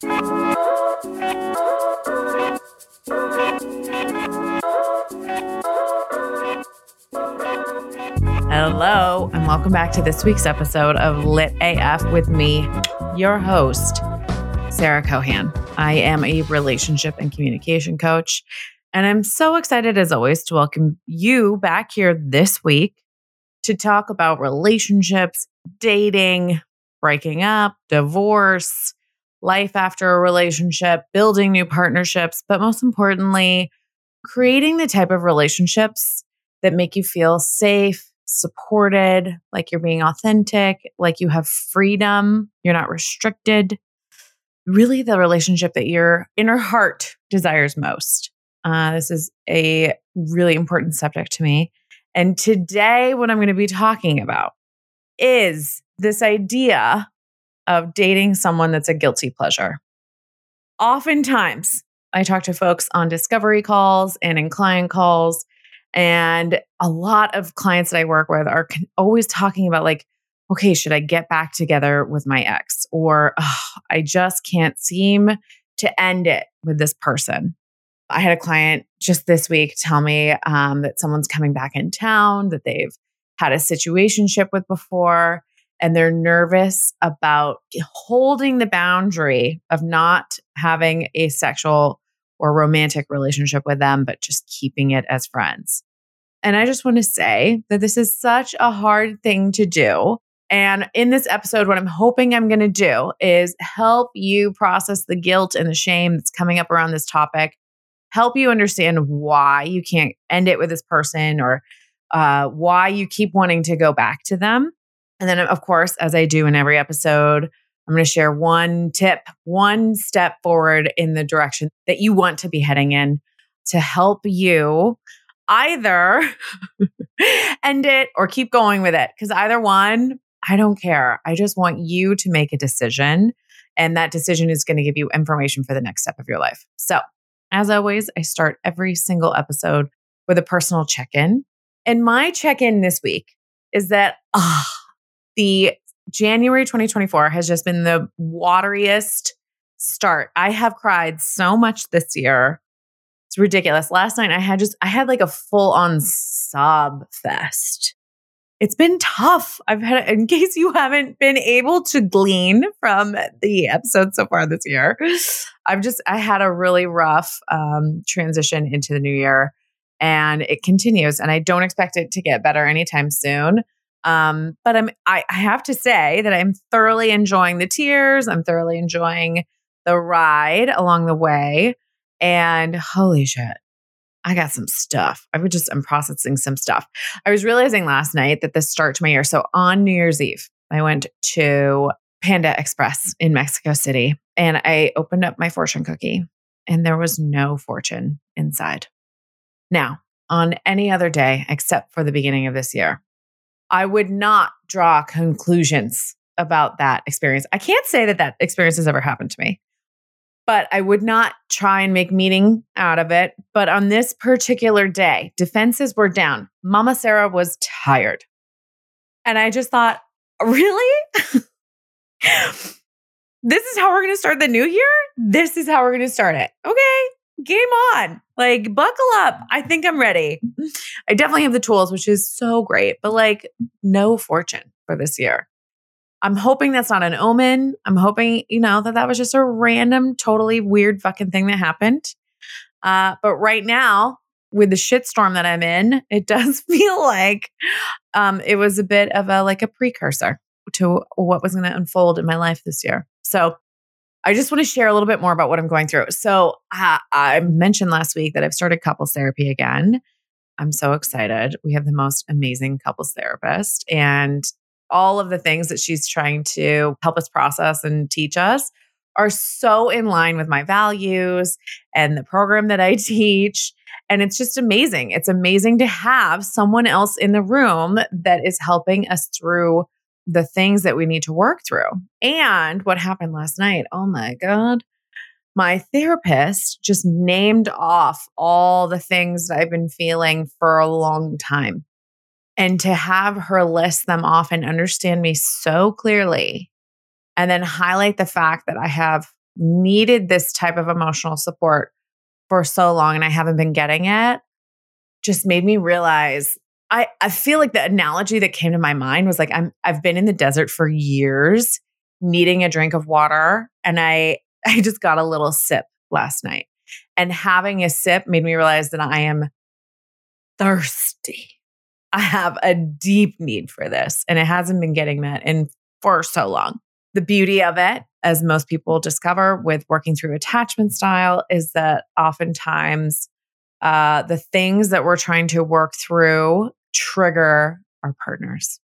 Hello, and welcome back to this week's episode of Lit AF with me, your host, Sarah Cohan. I am a relationship and communication coach, and I'm so excited as always to welcome you back here this week to talk about relationships, dating, breaking up, divorce, life after a relationship, building new partnerships, but most importantly, creating the type of relationships that make you feel safe, supported, like you're being authentic, like you have freedom, you're not restricted. Really, the relationship that your inner heart desires most. Uh, this is a really important subject to me. And today, what I'm going to be talking about is this idea of dating someone that's a guilty pleasure. Oftentimes, I talk to folks on discovery calls and in client calls, and a lot of clients that I work with are always talking about, like, okay, should I get back together with my ex? Or oh, I just can't seem to end it with this person. I had a client just this week tell me um, that someone's coming back in town that they've had a situationship with before and they're nervous about holding the boundary of not having a sexual or romantic relationship with them, but just keeping it as friends. And I just want to say that this is such a hard thing to do. And in this episode, what I'm hoping I'm going to do is help you process the guilt and the shame that's coming up around this topic, help you understand why you can't end it with this person or uh, why you keep wanting to go back to them and then, of course, as I do in every episode, I'm going to share one tip, one step forward in the direction that you want to be heading in to help you either end it or keep going with it. Because either one, I don't care. I just want you to make a decision. And that decision is going to give you information for the next step of your life. So, as always, I start every single episode with a personal check in. And my check in this week is that, ah, oh, the January 2024 has just been the wateriest start. I have cried so much this year. It's ridiculous. Last night I had just I had like a full on sob fest. It's been tough. I've had in case you haven't been able to glean from the episode so far this year. I've just I had a really rough um, transition into the new year and it continues and I don't expect it to get better anytime soon. Um, but I'm I, I have to say that I'm thoroughly enjoying the tears. I'm thoroughly enjoying the ride along the way. And holy shit, I got some stuff. I would just I'm processing some stuff. I was realizing last night that this start to my year. So on New Year's Eve, I went to Panda Express in Mexico City and I opened up my fortune cookie and there was no fortune inside. Now, on any other day except for the beginning of this year, I would not draw conclusions about that experience. I can't say that that experience has ever happened to me, but I would not try and make meaning out of it. But on this particular day, defenses were down. Mama Sarah was tired. And I just thought, really? this is how we're going to start the new year? This is how we're going to start it. Okay game on. Like, buckle up. I think I'm ready. I definitely have the tools, which is so great, but like, no fortune for this year. I'm hoping that's not an omen. I'm hoping, you know, that that was just a random, totally weird fucking thing that happened. Uh, but right now, with the shitstorm that I'm in, it does feel like um, it was a bit of a like a precursor to what was going to unfold in my life this year. So I just want to share a little bit more about what I'm going through. So, uh, I mentioned last week that I've started couples therapy again. I'm so excited. We have the most amazing couples therapist, and all of the things that she's trying to help us process and teach us are so in line with my values and the program that I teach. And it's just amazing. It's amazing to have someone else in the room that is helping us through the things that we need to work through. And what happened last night? Oh my God. My therapist just named off all the things that I've been feeling for a long time. And to have her list them off and understand me so clearly, and then highlight the fact that I have needed this type of emotional support for so long and I haven't been getting it just made me realize I, I feel like the analogy that came to my mind was like I'm I've been in the desert for years needing a drink of water and I I just got a little sip last night. And having a sip made me realize that I am thirsty. I have a deep need for this and it hasn't been getting met in for so long. The beauty of it, as most people discover with working through attachment style, is that oftentimes uh, the things that we're trying to work through trigger our partners.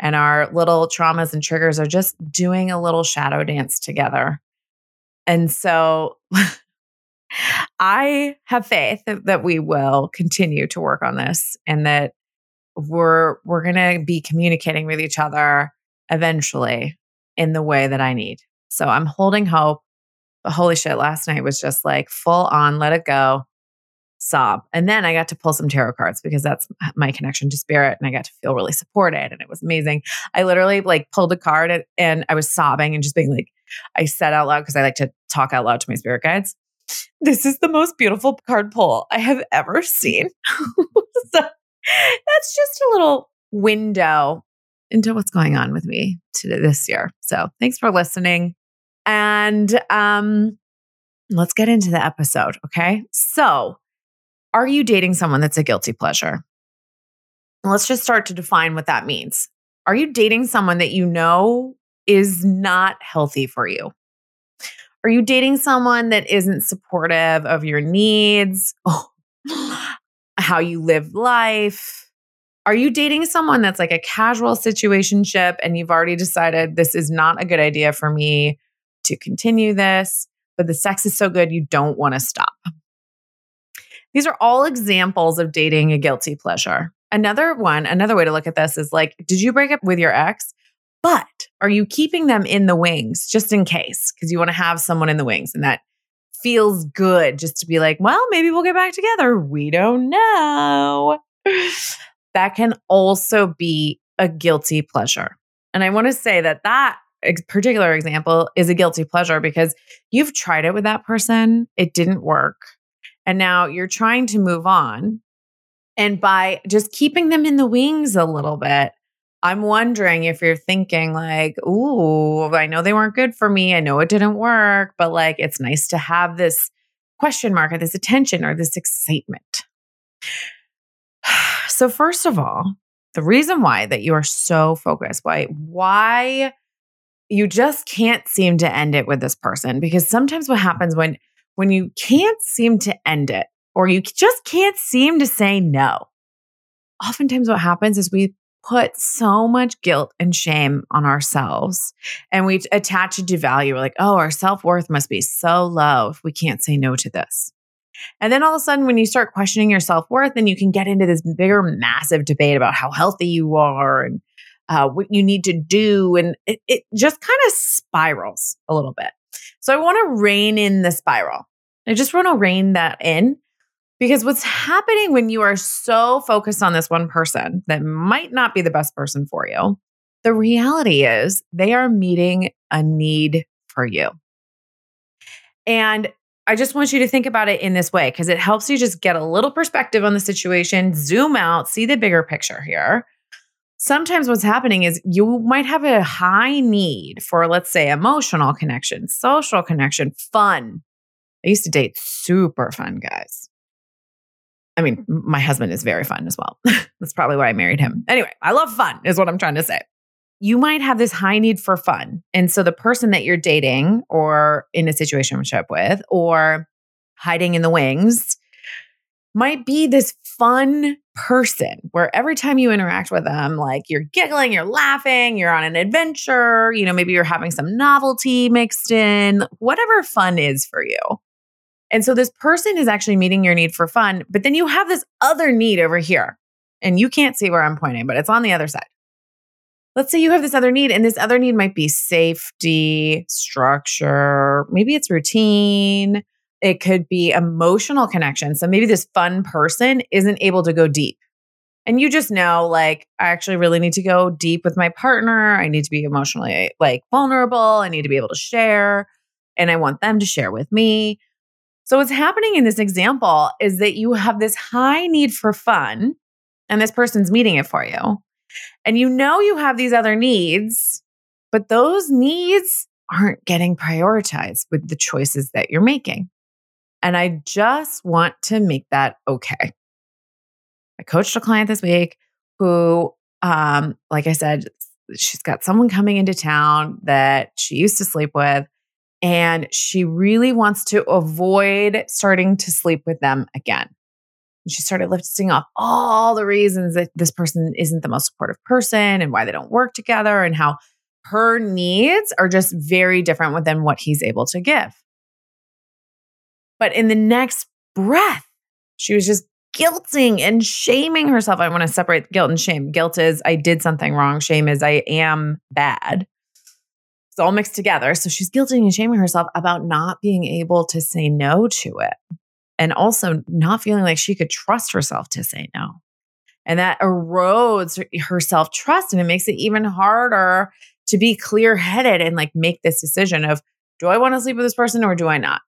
And our little traumas and triggers are just doing a little shadow dance together. And so I have faith that we will continue to work on this and that we're we're going to be communicating with each other eventually in the way that I need. So I'm holding hope. But holy shit, last night was just like full on let it go sob. And then I got to pull some tarot cards because that's my connection to spirit and I got to feel really supported and it was amazing. I literally like pulled a card and I was sobbing and just being like, I said out loud because I like to talk out loud to my spirit guides. This is the most beautiful card pull I have ever seen. so that's just a little window into what's going on with me to this year. So thanks for listening. And um, let's get into the episode. Okay. So, are you dating someone that's a guilty pleasure? Let's just start to define what that means. Are you dating someone that you know is not healthy for you? Are you dating someone that isn't supportive of your needs, how you live life? Are you dating someone that's like a casual situationship and you've already decided this is not a good idea for me to continue this, but the sex is so good you don't want to stop? These are all examples of dating a guilty pleasure. Another one, another way to look at this is like, did you break up with your ex? But are you keeping them in the wings just in case? Because you want to have someone in the wings and that feels good just to be like, well, maybe we'll get back together. We don't know. that can also be a guilty pleasure. And I want to say that that particular example is a guilty pleasure because you've tried it with that person, it didn't work. And now you're trying to move on. And by just keeping them in the wings a little bit, I'm wondering if you're thinking, like, ooh, I know they weren't good for me. I know it didn't work, but like, it's nice to have this question mark or this attention or this excitement. So, first of all, the reason why that you are so focused, why, why you just can't seem to end it with this person, because sometimes what happens when when you can't seem to end it or you just can't seem to say no. Oftentimes, what happens is we put so much guilt and shame on ourselves and we attach a to value. We're like, oh, our self worth must be so low if we can't say no to this. And then all of a sudden, when you start questioning your self worth, then you can get into this bigger, massive debate about how healthy you are and uh, what you need to do. And it, it just kind of spirals a little bit. So I want to rein in the spiral. I just want to rein that in because what's happening when you are so focused on this one person that might not be the best person for you, the reality is they are meeting a need for you. And I just want you to think about it in this way because it helps you just get a little perspective on the situation, zoom out, see the bigger picture here sometimes what's happening is you might have a high need for, let's say, emotional connection, social connection, fun. I used to date super fun guys. I mean, my husband is very fun as well. That's probably why I married him. Anyway, I love fun, is what I'm trying to say. You might have this high need for fun. And so the person that you're dating or in a situationship with or hiding in the wings might be this fun person where every time you interact with them, like you're giggling, you're laughing, you're on an adventure, you know, maybe you're having some novelty mixed in, whatever fun is for you. And so this person is actually meeting your need for fun, but then you have this other need over here. And you can't see where I'm pointing, but it's on the other side. Let's say you have this other need, and this other need might be safety, structure, maybe it's routine, it could be emotional connection. So maybe this fun person isn't able to go deep. And you just know, like, I actually really need to go deep with my partner. I need to be emotionally like vulnerable. I need to be able to share. and I want them to share with me. So, what's happening in this example is that you have this high need for fun, and this person's meeting it for you. And you know you have these other needs, but those needs aren't getting prioritized with the choices that you're making. And I just want to make that okay. I coached a client this week who, um, like I said, she's got someone coming into town that she used to sleep with and she really wants to avoid starting to sleep with them again. And she started listing off all the reasons that this person isn't the most supportive person and why they don't work together and how her needs are just very different than what he's able to give. But in the next breath, she was just guilting and shaming herself. I want to separate guilt and shame. Guilt is I did something wrong, shame is I am bad. It's all mixed together. So she's guilting and shaming herself about not being able to say no to it. And also not feeling like she could trust herself to say no. And that erodes her self trust and it makes it even harder to be clear headed and like make this decision of do I want to sleep with this person or do I not?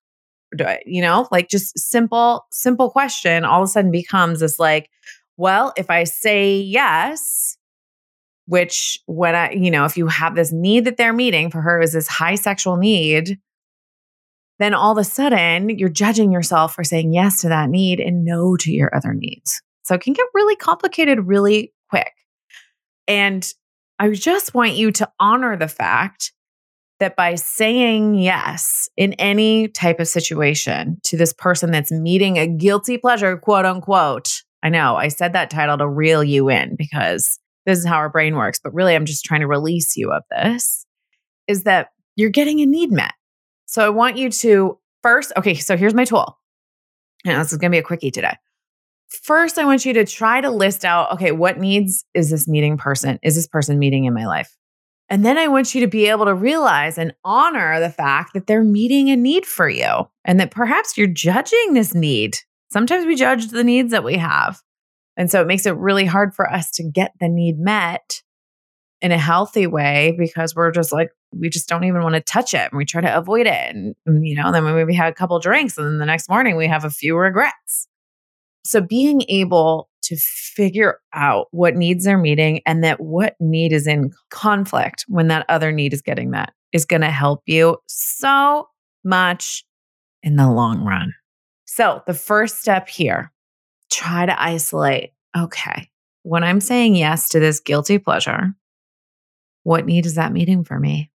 Do I, you know, like just simple, simple question all of a sudden becomes this like, well, if I say yes, which when I, you know, if you have this need that they're meeting for her is this high sexual need, then all of a sudden you're judging yourself for saying yes to that need and no to your other needs. So it can get really complicated really quick. And I just want you to honor the fact that by saying yes in any type of situation to this person that's meeting a guilty pleasure, quote unquote, I know I said that title to reel you in because this is how our brain works, but really I'm just trying to release you of this, is that you're getting a need met. So I want you to first, okay, so here's my tool. And this is going to be a quickie today. First, I want you to try to list out, okay, what needs is this meeting person? Is this person meeting in my life? And then I want you to be able to realize and honor the fact that they're meeting a need for you and that perhaps you're judging this need. Sometimes we judge the needs that we have. And so it makes it really hard for us to get the need met in a healthy way because we're just like, we just don't even want to touch it and we try to avoid it. And, you know, then we maybe have a couple drinks and then the next morning we have a few regrets. So being able to figure out what needs they're meeting and that what need is in conflict when that other need is getting met is going to help you so much in the long run. So the first step here try to isolate okay, when I'm saying yes to this guilty pleasure, what need is that meeting for me?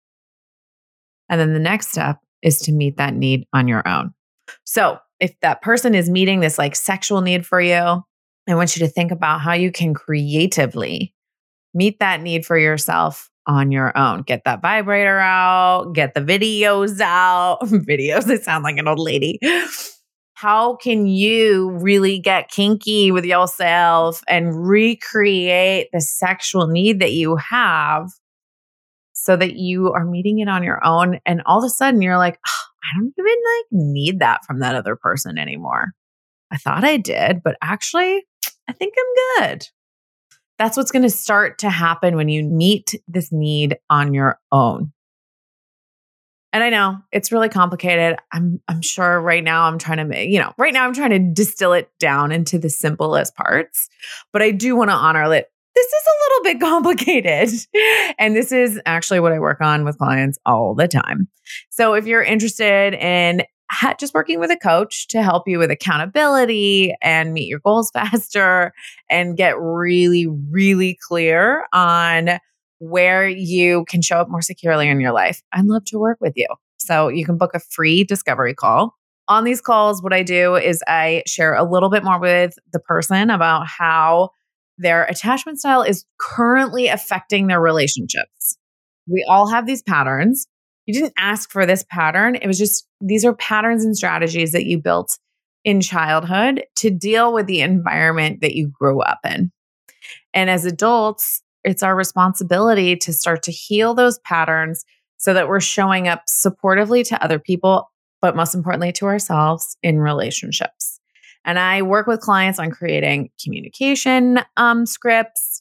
And then the next step is to meet that need on your own. So if that person is meeting this like sexual need for you, I want you to think about how you can creatively meet that need for yourself on your own. Get that vibrator out, get the videos out. videos, they sound like an old lady how can you really get kinky with yourself and recreate the sexual need that you have so that you are meeting it on your own and all of a sudden you're like oh, i don't even like need that from that other person anymore i thought i did but actually i think i'm good that's what's going to start to happen when you meet this need on your own and I know it's really complicated. I'm I'm sure right now I'm trying to you know, right now I'm trying to distill it down into the simplest parts. But I do want to honor that this is a little bit complicated. and this is actually what I work on with clients all the time. So if you're interested in just working with a coach to help you with accountability and meet your goals faster and get really, really clear on where you can show up more securely in your life, I'd love to work with you. So you can book a free discovery call. On these calls, what I do is I share a little bit more with the person about how their attachment style is currently affecting their relationships. We all have these patterns. You didn't ask for this pattern. It was just these are patterns and strategies that you built in childhood to deal with the environment that you grew up in. And as adults, it's our responsibility to start to heal those patterns so that we're showing up supportively to other people, but most importantly to ourselves in relationships. And I work with clients on creating communication um, scripts,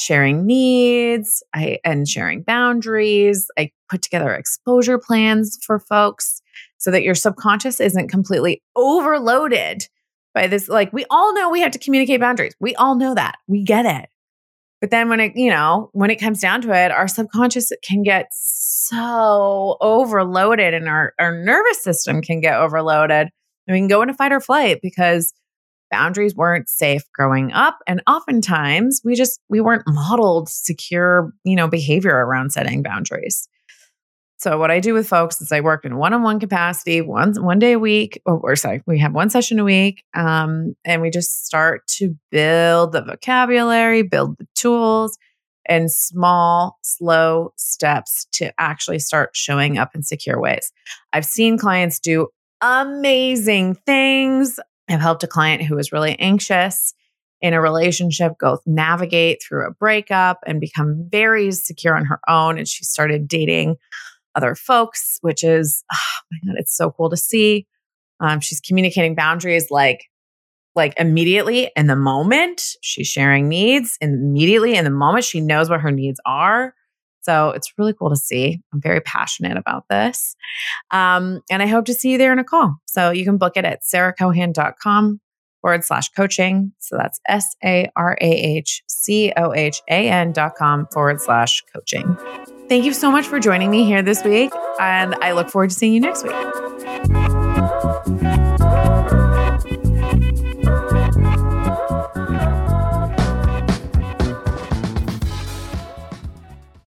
sharing needs I, and sharing boundaries. I put together exposure plans for folks so that your subconscious isn't completely overloaded by this. Like, we all know we have to communicate boundaries. We all know that. We get it. But then when it, you know, when it comes down to it, our subconscious can get so overloaded and our, our nervous system can get overloaded. And we can go into fight or flight because boundaries weren't safe growing up. And oftentimes we just, we weren't modeled secure, you know, behavior around setting boundaries. So what I do with folks is I work in one-on-one capacity, one one day a week, or, or sorry, we have one session a week, um, and we just start to build the vocabulary, build the tools, and small, slow steps to actually start showing up in secure ways. I've seen clients do amazing things. I've helped a client who was really anxious in a relationship go navigate through a breakup and become very secure on her own, and she started dating other folks, which is, oh my God, it's so cool to see. Um, she's communicating boundaries like, like immediately in the moment. She's sharing needs and immediately in the moment. She knows what her needs are. So it's really cool to see. I'm very passionate about this. Um, and I hope to see you there in a call. So you can book it at sarahcohan.com forward slash coaching. So that's S A R A H C O H A N dot com forward slash coaching. Thank you so much for joining me here this week. And I look forward to seeing you next week.